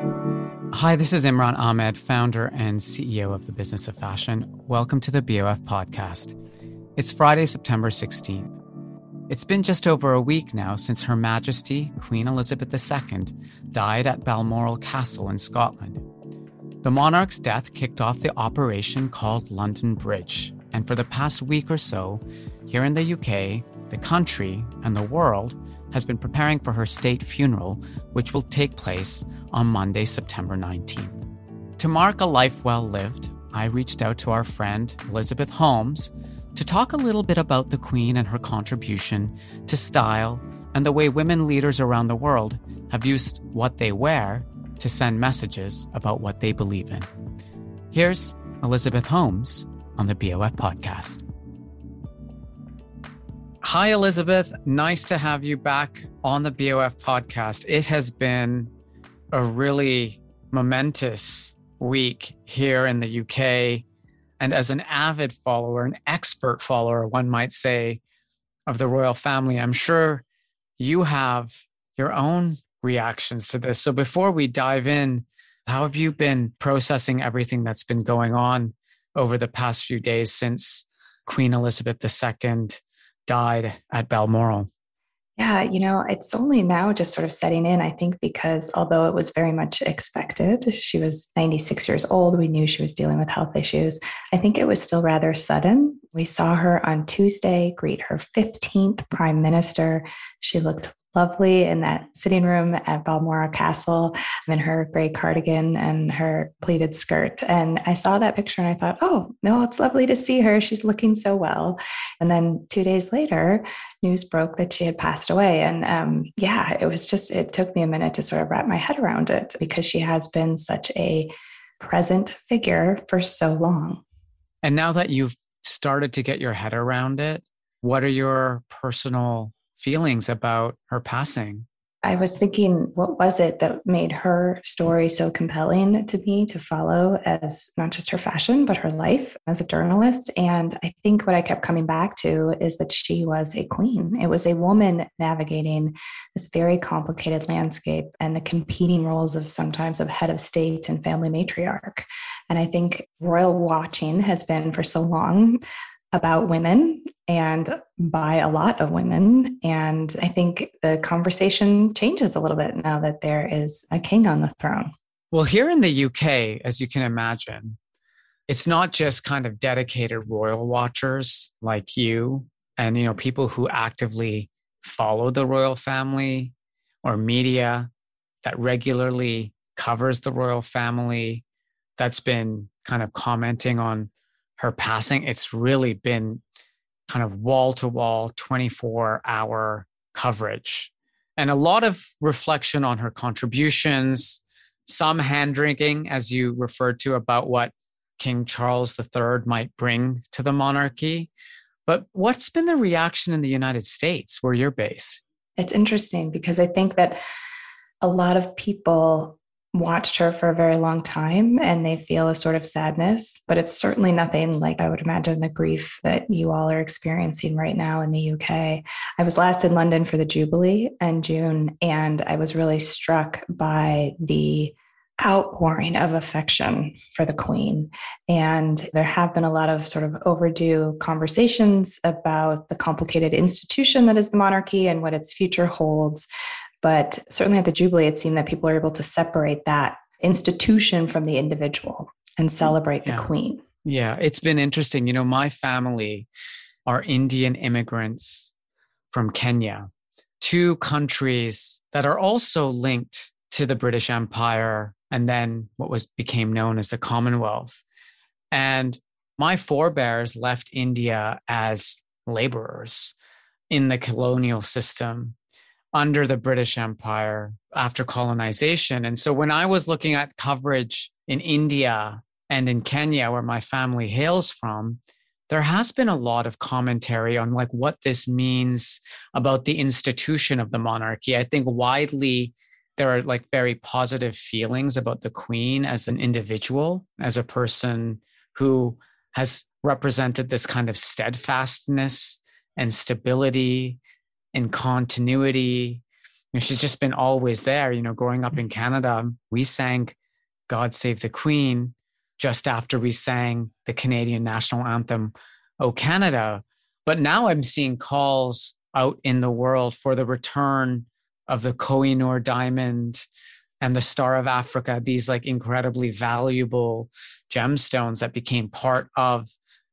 Hi, this is Imran Amed, founder and CEO of the Business of Fashion. Welcome to the BOF podcast. It's Friday, September 16th. It's been just over a week now since Her Majesty Queen Elizabeth II died at Balmoral Castle in Scotland. The monarch's death kicked off the operation called London Bridge, and for the past week or so, here in the UK, the country, and the world has been preparing for her state funeral, which will take place on Monday, September 19th. To mark a life well lived, I reached out to our friend Elizabeth Holmes to talk a little bit about the Queen and her contribution to style and the way women leaders around the world have used what they wear to send messages about what they believe in. Here's Elizabeth Holmes on the BOF podcast. Hi, Elizabeth. Nice to have you back on the BOF podcast. It has been a really momentous week here in the UK. And as an avid follower, an expert follower, one might say, of the royal family, I'm sure you have your own reactions to this. So before we dive in, how have you been processing everything that's been going on over the past few days since Queen Elizabeth II died at Balmoral? Yeah, you know, it's only now just sort of setting in, I think, because although it was very much expected, she was 96 years old. We knew she was dealing with health issues. I think it was still rather sudden. We saw her on Tuesday greet her 15th prime minister. She looked lovely in that sitting room at Balmoral Castle in her gray cardigan and her pleated skirt. And I saw that picture and I thought, oh, no, it's lovely to see her. She's looking so well. And then two days later, news broke that she had passed away. And um, yeah, it was just, it took me a minute to sort of wrap my head around it because she has been such a present figure for so long. And now that you've started to get your head around it, what are your personal feelings about her passing? I was thinking, what was it that made her story so compelling to me to follow as not just her fashion, but her life as a journalist? And I think what I kept coming back to is that she was a queen. It was a woman navigating this very complicated landscape and the competing roles of sometimes of head of state and family matriarch. And I think royal watching has been for so long about women and by a lot of women. And I think the conversation changes a little bit now that there is a king on the throne. Well, here in the UK, as you can imagine, it's not just kind of dedicated royal watchers like you and you know people who actively follow the royal family or media that regularly covers the royal family that's been kind of commenting on her passing, it's really been kind of wall to wall, 24 hour coverage and a lot of reflection on her contributions, some hand drinking, as you referred to, about what King Charles III might bring to the monarchy. But what's been the reaction in the United States where you're based? It's interesting because I think that a lot of people watched her for a very long time and they feel a sort of sadness, but it's certainly nothing like I would imagine the grief that you all are experiencing right now in the UK. I was last in London for the Jubilee in June, and I was really struck by the outpouring of affection for the Queen. And there have been a lot of sort of overdue conversations about the complicated institution that is the monarchy and what its future holds. But certainly at the Jubilee, it seemed that people were able to separate that institution from the individual and celebrate yeah. the Queen. Yeah, it's been interesting. You know, my family are Indian immigrants from Kenya, two countries that are also linked to the British Empire and then what was became known as the Commonwealth. And my forebears left India as laborers in the colonial system under the British Empire after colonization. And so when I was looking at coverage in India and in Kenya, where my family hails from, there has been a lot of commentary on like what this means about the institution of the monarchy. I think widely there are like very positive feelings about the queen as an individual, as a person who has represented this kind of steadfastness and stability and continuity know, she's just been always there. You know, growing up in Canada, we sang God Save the Queen just after we sang the Canadian national anthem, Oh Canada. But now I'm seeing calls out in the world for the return of the Kohinoor diamond and the Star of Africa, these like incredibly valuable gemstones that became part of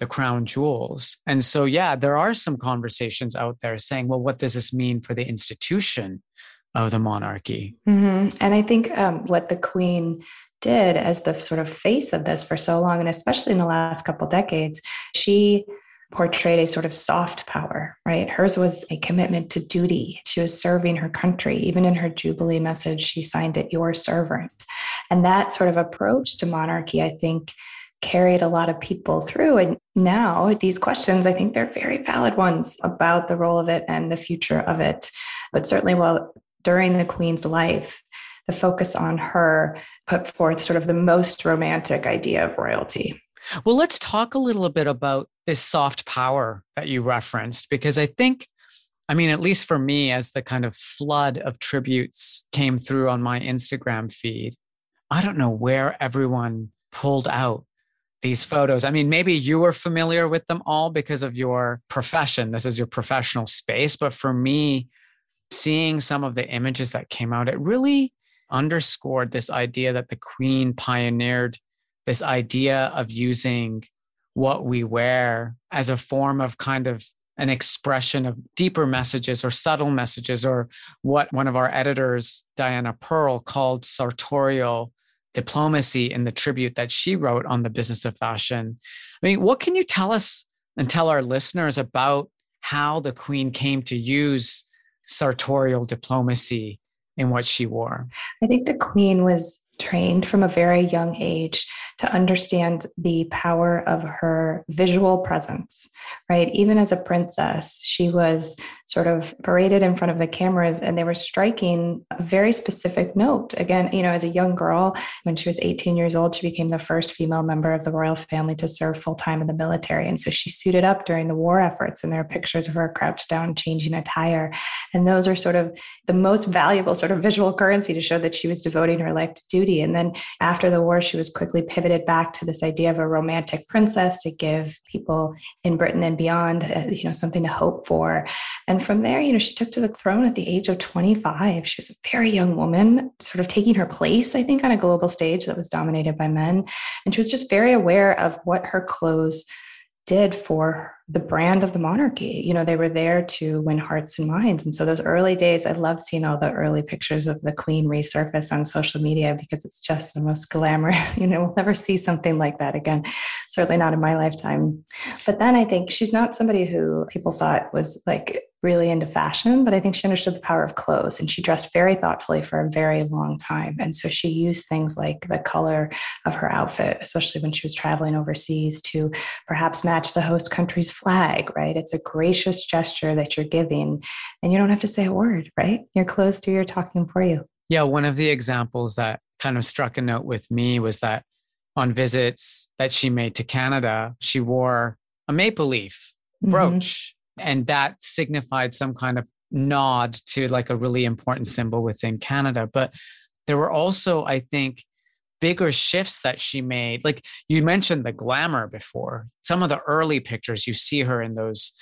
the crown jewels. And so, yeah, there are some conversations out there saying, well, what does this mean for the institution of the monarchy? Mm-hmm. And I think um, what the queen did as the sort of face of this for so long, and especially in the last couple decades, she portrayed a sort of soft power, right? Hers was a commitment to duty. She was serving her country. Even in her Jubilee message, she signed it, Your servant. And that sort of approach to monarchy, I think, carried a lot of people through. And now these questions, I think they're very valid ones about the role of it and the future of it. But certainly, while during the Queen's life, the focus on her put forth sort of the most romantic idea of royalty. Well, let's talk a little bit about this soft power that you referenced, because I think, I mean, at least for me, as the kind of flood of tributes came through on my Instagram feed, I don't know where everyone pulled out these photos. I mean, maybe you were familiar with them all because of your profession. This is your professional space. But for me, seeing some of the images that came out, it really underscored this idea that the Queen pioneered this idea of using what we wear as a form of kind of an expression of deeper messages or subtle messages, or what one of our editors, Diana Pearl, called sartorial diplomacy in the tribute that she wrote on the business of fashion. I mean, what can you tell us and tell our listeners about how the Queen came to use sartorial diplomacy in what she wore? I think the Queen was trained from a very young age to understand the power of her visual presence, right? Even as a princess, she was sort of paraded in front of the cameras and they were striking a very specific note. Again, you know, as a young girl, when she was 18 years old, she became the first female member of the royal family to serve full time in the military. And so she suited up during the war efforts, and there are pictures of her crouched down, changing attire. And those are sort of the most valuable sort of visual currency to show that she was devoting her life to duty. And then after the war, she was quickly pivoted pivoted back to this idea of a romantic princess to give people in Britain and beyond, uh, you know, something to hope for. And from there, you know, she took to the throne at the age of 25. She was a very young woman, sort of taking her place, I think, on a global stage that was dominated by men. And she was just very aware of what her clothes did for the brand of the monarchy. You know, they were there to win hearts and minds. And so those early days, I love seeing all the early pictures of the queen resurface on social media because it's just the most glamorous. You know, we'll never see something like that again. Certainly not in my lifetime. But then I think she's not somebody who people thought was like really into fashion, but I think she understood the power of clothes and she dressed very thoughtfully for a very long time. And so she used things like the color of her outfit, especially when she was traveling overseas, to perhaps match the host country's flag, right? It's a gracious gesture that you're giving, and you don't have to say a word, right? Your clothes do your talking for you. Yeah, one of the examples that kind of struck a note with me was that on visits that she made to Canada, she wore a maple leaf mm-hmm. brooch and that signified some kind of nod to like a really important symbol within Canada. But there were also, I think, bigger shifts that she made. Like you mentioned the glamour before. Some of the early pictures, you see her in those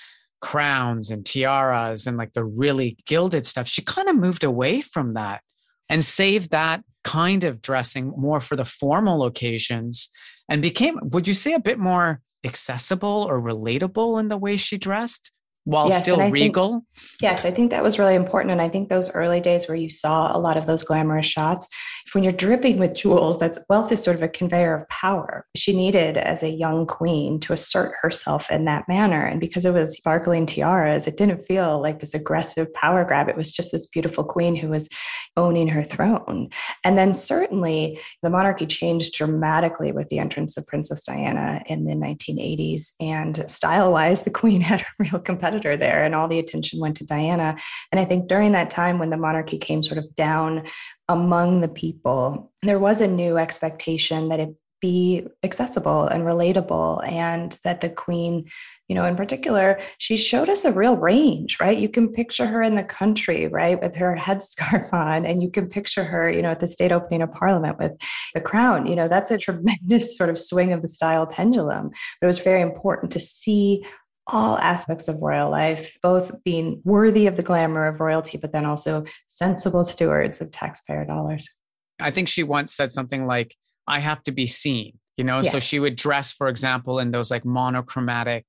crowns and tiaras and like the really gilded stuff. She kind of moved away from that and saved that kind of dressing more for the formal occasions and became, would you say, a bit more accessible or relatable in the way she dressed? While yes, still regal. Think, yes, I think that was really important. And I think those early days where you saw a lot of those glamorous shots, when you're dripping with jewels, that's wealth is sort of a conveyor of power. She needed, as a young queen, to assert herself in that manner. And because it was sparkling tiaras, it didn't feel like this aggressive power grab. It was just this beautiful queen who was owning her throne. And then certainly the monarchy changed dramatically with the entrance of Princess Diana in the 1980s. And style wise, the queen had a real competitor there, and all the attention went to Diana. And I think during that time when the monarchy came sort of down among the people, there was a new expectation that it be accessible and relatable and that the queen you know in particular she showed us a real range right? You can picture her in the country right with her headscarf on and you can picture her you know at the state opening of parliament with the crown. You know that's a tremendous sort of swing of the style pendulum. But it was very important to see all aspects of royal life, both being worthy of the glamour of royalty, but then also sensible stewards of taxpayer dollars. I think she once said something like, I have to be seen, you know? Yes. So she would dress, for example, in those like monochromatic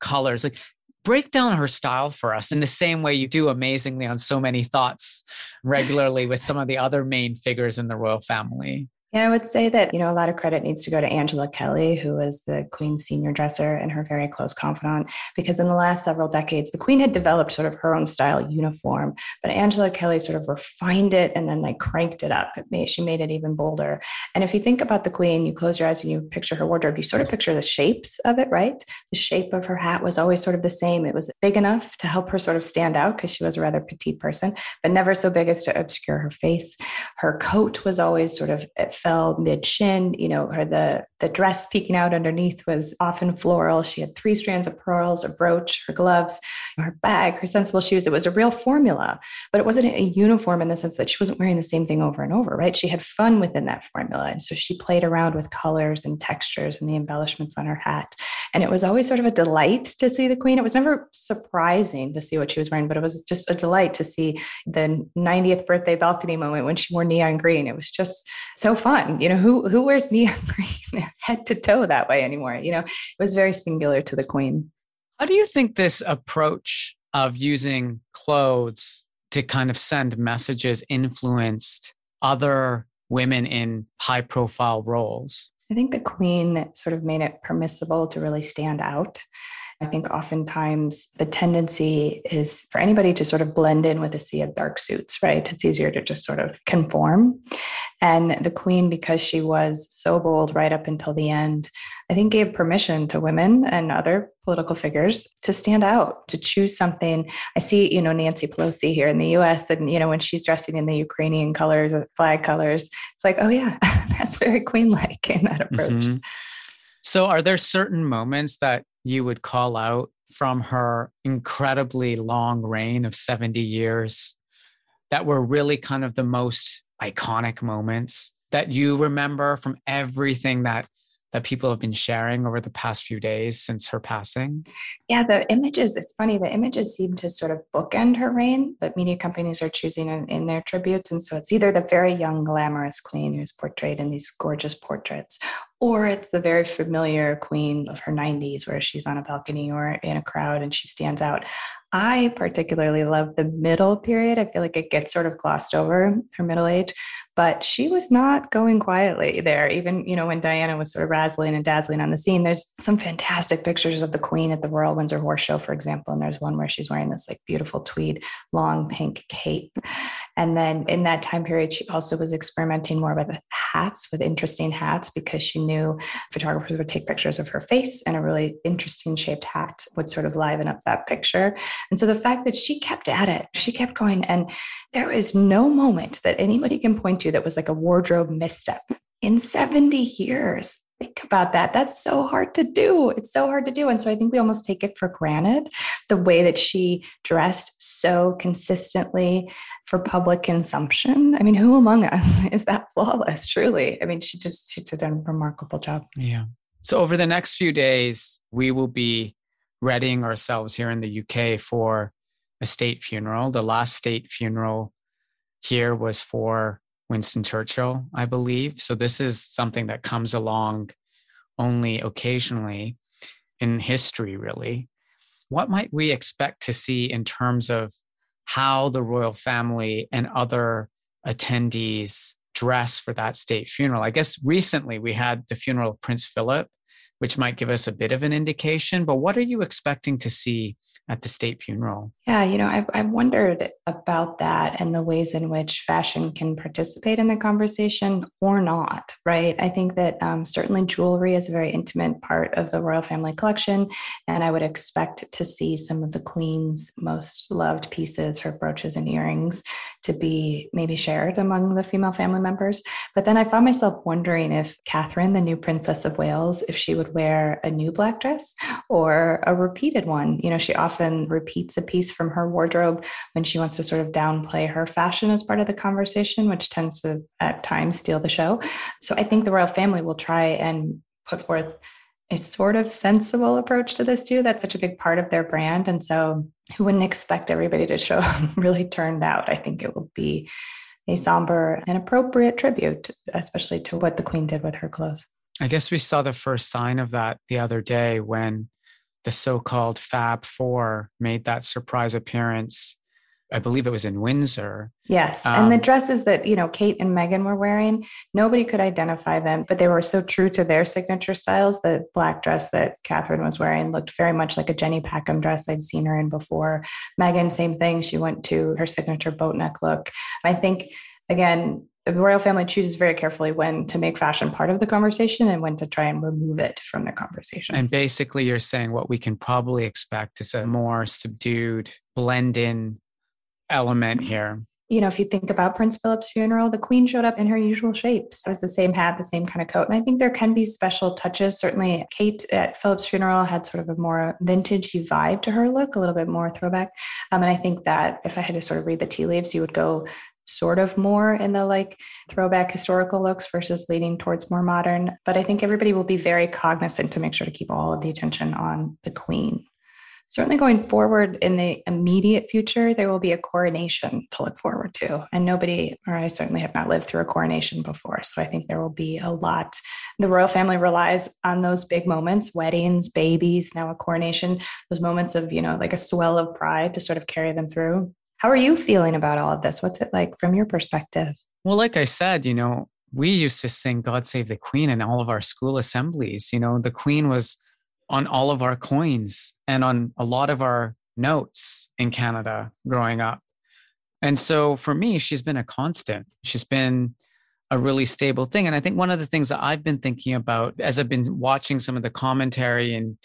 colors. Like, break down her style for us in the same way you do amazingly on so many thoughts regularly with some of the other main figures in the royal family. Yeah, I would say that, you know, a lot of credit needs to go to Angela Kelly, who was the Queen's senior dresser and her very close confidant, because in the last several decades, the Queen had developed sort of her own style uniform, but Angela Kelly sort of refined it and then like cranked it up. It made, she made it even bolder. And if you think about the Queen, you close your eyes and you picture her wardrobe, you sort of picture the shapes of it, right? The shape of her hat was always sort of the same. It was big enough to help her sort of stand out because she was a rather petite person, but never so big as to obscure her face. Her coat was always sort of, eh, fell mid shin. You know, her the the dress peeking out underneath was often floral. She had three strands of pearls, a brooch, her gloves, her bag, her sensible shoes. It was a real formula, but it wasn't a uniform in the sense that she wasn't wearing the same thing over and over, right? She had fun within that formula. And so she played around with colors and textures and the embellishments on her hat. And it was always sort of a delight to see the queen. It was never surprising to see what she was wearing, but it was just a delight to see the 90th birthday balcony moment when she wore neon green. It was just so fun. You know, who who wears neon green head to toe that way anymore? You know, it was very singular to the queen. How do you think this approach of using clothes to kind of send messages influenced other women in high profile roles? I think the queen sort of made it permissible to really stand out. I think oftentimes the tendency is for anybody to sort of blend in with a sea of dark suits, right? It's easier to just sort of conform. And the queen, because she was so bold right up until the end, I think gave permission to women and other political figures to stand out, to choose something. I see, you know, Nancy Pelosi here in the US, and, you know, when she's dressing in the Ukrainian colors, flag colors, it's like, oh, yeah, that's very queen like in that approach. Mm-hmm. So, are there certain moments that you would call out from her incredibly long reign of 70 years that were really kind of the most iconic moments that you remember from everything that that people have been sharing over the past few days since her passing? Yeah, the images, it's funny, the images seem to sort of bookend her reign that media companies are choosing in, in, their tributes. And so it's either the very young, glamorous queen who's portrayed in these gorgeous portraits, or it's the very familiar queen of her 90s where she's on a balcony or in a crowd and she stands out. I particularly love the middle period. I feel like it gets sort of glossed over her middle age, but she was not going quietly there. Even, you know, when Diana was sort of razzling and dazzling on the scene, there's some fantastic pictures of the queen at the Royal Windsor Horse Show, for example. And there's one where she's wearing this like beautiful tweed, long pink cape. And then in that time period, she also was experimenting more with hats, with interesting hats, because she knew photographers would take pictures of her face and a really interesting shaped hat would sort of liven up that picture. And so the fact that she kept at it, she kept going, and there is no moment that anybody can point to that was like a wardrobe misstep in 70 years think about that. That's so hard to do. It's so hard to do. And so I think we almost take it for granted the way that she dressed so consistently for public consumption. I mean, who among us is that flawless, truly? I mean, she just, she did a remarkable job. Yeah. So over the next few days, we will be readying ourselves here in the UK for a state funeral. The last state funeral here was for Winston Churchill, I believe. So this is something that comes along only occasionally in history, really. What might we expect to see in terms of how the royal family and other attendees dress for that state funeral? I guess recently we had the funeral of Prince Philip which might give us a bit of an indication. But what are you expecting to see at the state funeral? Yeah, you know, I've, I've wondered about that and the ways in which fashion can participate in the conversation or not, right? I think that um, certainly jewelry is a very intimate part of the royal family collection. And I would expect to see some of the queen's most loved pieces, her brooches and earrings, to be maybe shared among the female family members. But then I found myself wondering if Catherine, the new Princess of Wales, if she would wear a new black dress or a repeated one. You know, she often repeats a piece from her wardrobe when she wants to sort of downplay her fashion as part of the conversation, which tends to at times steal the show. So I think the royal family will try and put forth a sort of sensible approach to this too. That's such a big part of their brand. And so who wouldn't expect everybody to show really turned out? I think it will be a somber and appropriate tribute, especially to what the queen did with her clothes. I guess we saw the first sign of that the other day when the so called Fab Four made that surprise appearance I believe it was in Windsor. Yes. Um, and the um, dresses that, you know, Kate and Meghan were wearing, nobody could identify them, but they were so true to their signature styles. The black dress that Catherine was wearing looked very much like a Jenny Packham dress I'd seen her in before. Meghan, same thing. She went to her signature boat neck look. I think, again, the royal family chooses very carefully when to make fashion part of the conversation and when to try and remove it from the conversation. And basically, you're saying what we can probably expect is a more subdued, blend in element here. You know, if you think about Prince Philip's funeral, the Queen showed up in her usual shapes. It was the same hat, the same kind of coat. And I think there can be special touches. Certainly, Kate at Philip's funeral had sort of a more vintagey vibe to her look, a little bit more throwback. Um, and I think that if I had to sort of read the tea leaves, you would go sort of more in the like throwback historical looks versus leaning towards more modern. But I think everybody will be very cognizant to make sure to keep all of the attention on the Queen certainly going forward in the immediate future, there will be a coronation to look forward to. And nobody, or I certainly have not lived through a coronation before. So I think there will be a lot. The royal family relies on those big moments weddings, babies, now a coronation, those moments of, you know, like a swell of pride to sort of carry them through. How are you feeling about all of this? What's it like from your perspective? Well, like I said, you know, we used to sing God Save the Queen in all of our school assemblies. You know, the Queen was on all of our coins and on a lot of our notes in Canada growing up. And so for me, she's been a constant. She's been a really stable thing. And I think one of the things that I've been thinking about as I've been watching some of the commentary and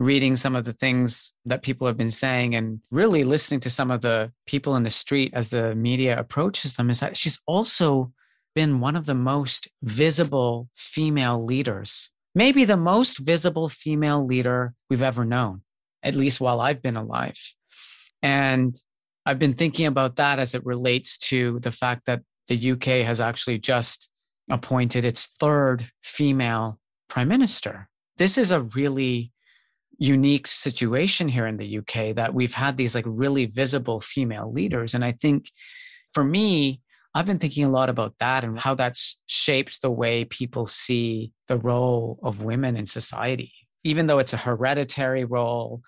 reading some of the things that people have been saying and really listening to some of the people in the street as the media approaches them is that she's also been one of the most visible female leaders maybe the most visible female leader we've ever known, at least while I've been alive. And I've been thinking about that as it relates to the fact that the UK has actually just appointed its third female prime minister. This is a really unique situation here in the UK that we've had these like really visible female leaders. And I think for me, I've been thinking a lot about that and how that's shaped the way people see the role of women in society. Even though it's a hereditary role,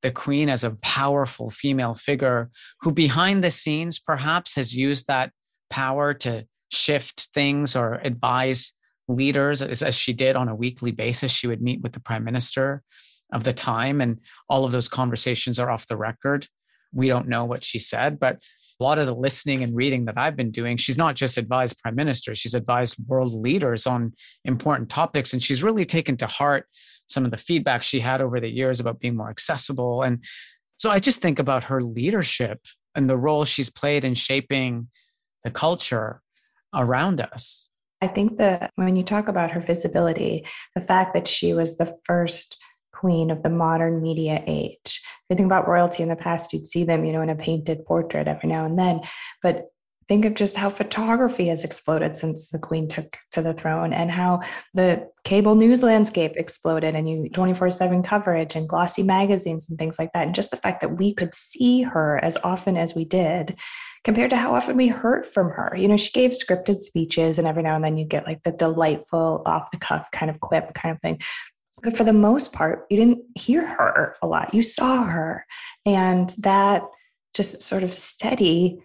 the queen as a powerful female figure who behind the scenes perhaps has used that power to shift things or advise leaders as, she did on a weekly basis she would meet with the prime minister of the time and all of those conversations are off the record we don't know what she said but a lot of the listening and reading that I've been doing, she's not just advised prime ministers, she's advised world leaders on important topics. And she's really taken to heart some of the feedback she had over the years about being more accessible. And so I just think about her leadership and the role she's played in shaping the culture around us. I think that when you talk about her visibility, the fact that she was the first queen of the modern media age. If you think about royalty in the past, you'd see them, you know, in a painted portrait every now and then. But think of just how photography has exploded since the queen took to the throne and how the cable news landscape exploded and you 24/7 coverage and glossy magazines and things like that and just the fact that we could see her as often as we did compared to how often we heard from her you know she gave scripted speeches and every now and then you get like the delightful off the cuff kind of quip kind of thing but for the most part, you didn't hear her a lot. You saw her. And that just sort of steady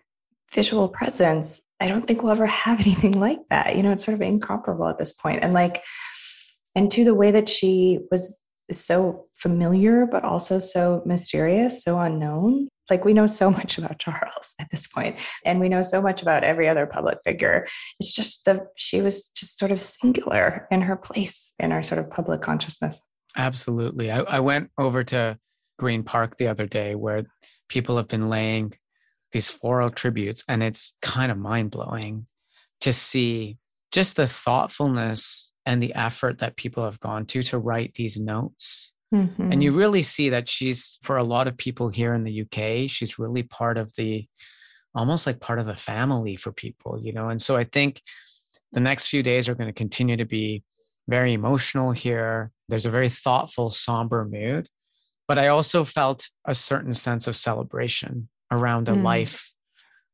visual presence, I don't think we'll ever have anything like that. You know, it's sort of incomparable at this point. And like, and to the way that she was so familiar, but also so mysterious, so unknown. Like we know so much about Charles at this point, and we know so much about every other public figure. It's just that she was just sort of singular in her place in our sort of public consciousness. Absolutely. I, I went over to Green Park the other day where people have been laying these floral tributes, and it's kind of mind blowing to see just the thoughtfulness and the effort that people have gone to to write these notes. Mm-hmm. And you really see that she's, for a lot of people here in the UK, she's really part of the, almost like part of the family for people, you know? And so I think the next few days are going to continue to be very emotional here. There's a very thoughtful, somber mood. But I also felt a certain sense of celebration around a mm. life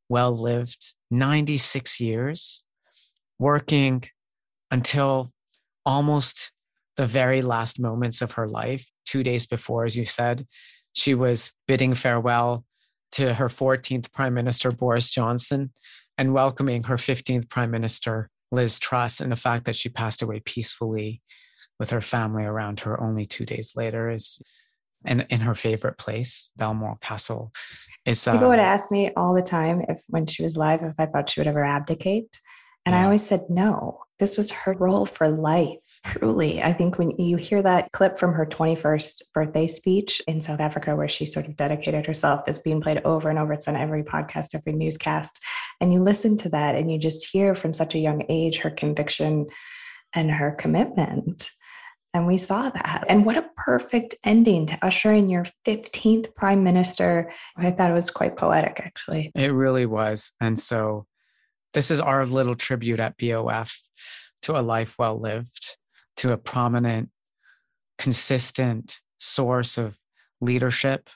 well lived, 96 years, working until almost the very last moments of her life. Two days before, as you said, she was bidding farewell to her 14th Prime Minister, Boris Johnson, and welcoming her 15th Prime Minister, Liz Truss. And the fact that she passed away peacefully with her family around her only two days later is in, in her favorite place, Balmoral Castle. Is, People would um, ask me all the time if when she was alive if I thought she would ever abdicate. And yeah. I always said, no, this was her role for life. Truly, I think when you hear that clip from her 21st birthday speech in South Africa, where she sort of dedicated herself, that's being played over and over, it's on every podcast, every newscast. And you listen to that and you just hear from such a young age her conviction and her commitment. And we saw that. And what a perfect ending to usher in your 15th prime minister. I thought it was quite poetic, actually. It really was. And so this is our little tribute at BOF to a life well lived, to a prominent, consistent source of leadership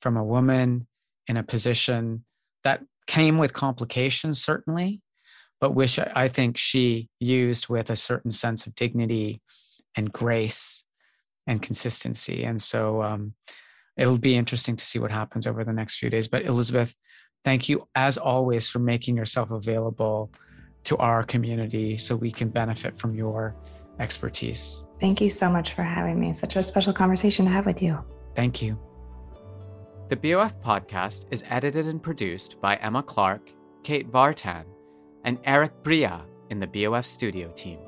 from a woman in a position that came with complications, certainly, but which I think she used with a certain sense of dignity and grace and consistency. And so um, it'll be interesting to see what happens over the next few days. But Elizabeth, thank you as always for making yourself available to our community so we can benefit from your expertise. Thank you so much for having me. Such a special conversation to have with you. Thank you. The BOF podcast is edited and produced by Emma Clark, Kate Vartan, and Eric Bria in the BOF studio team.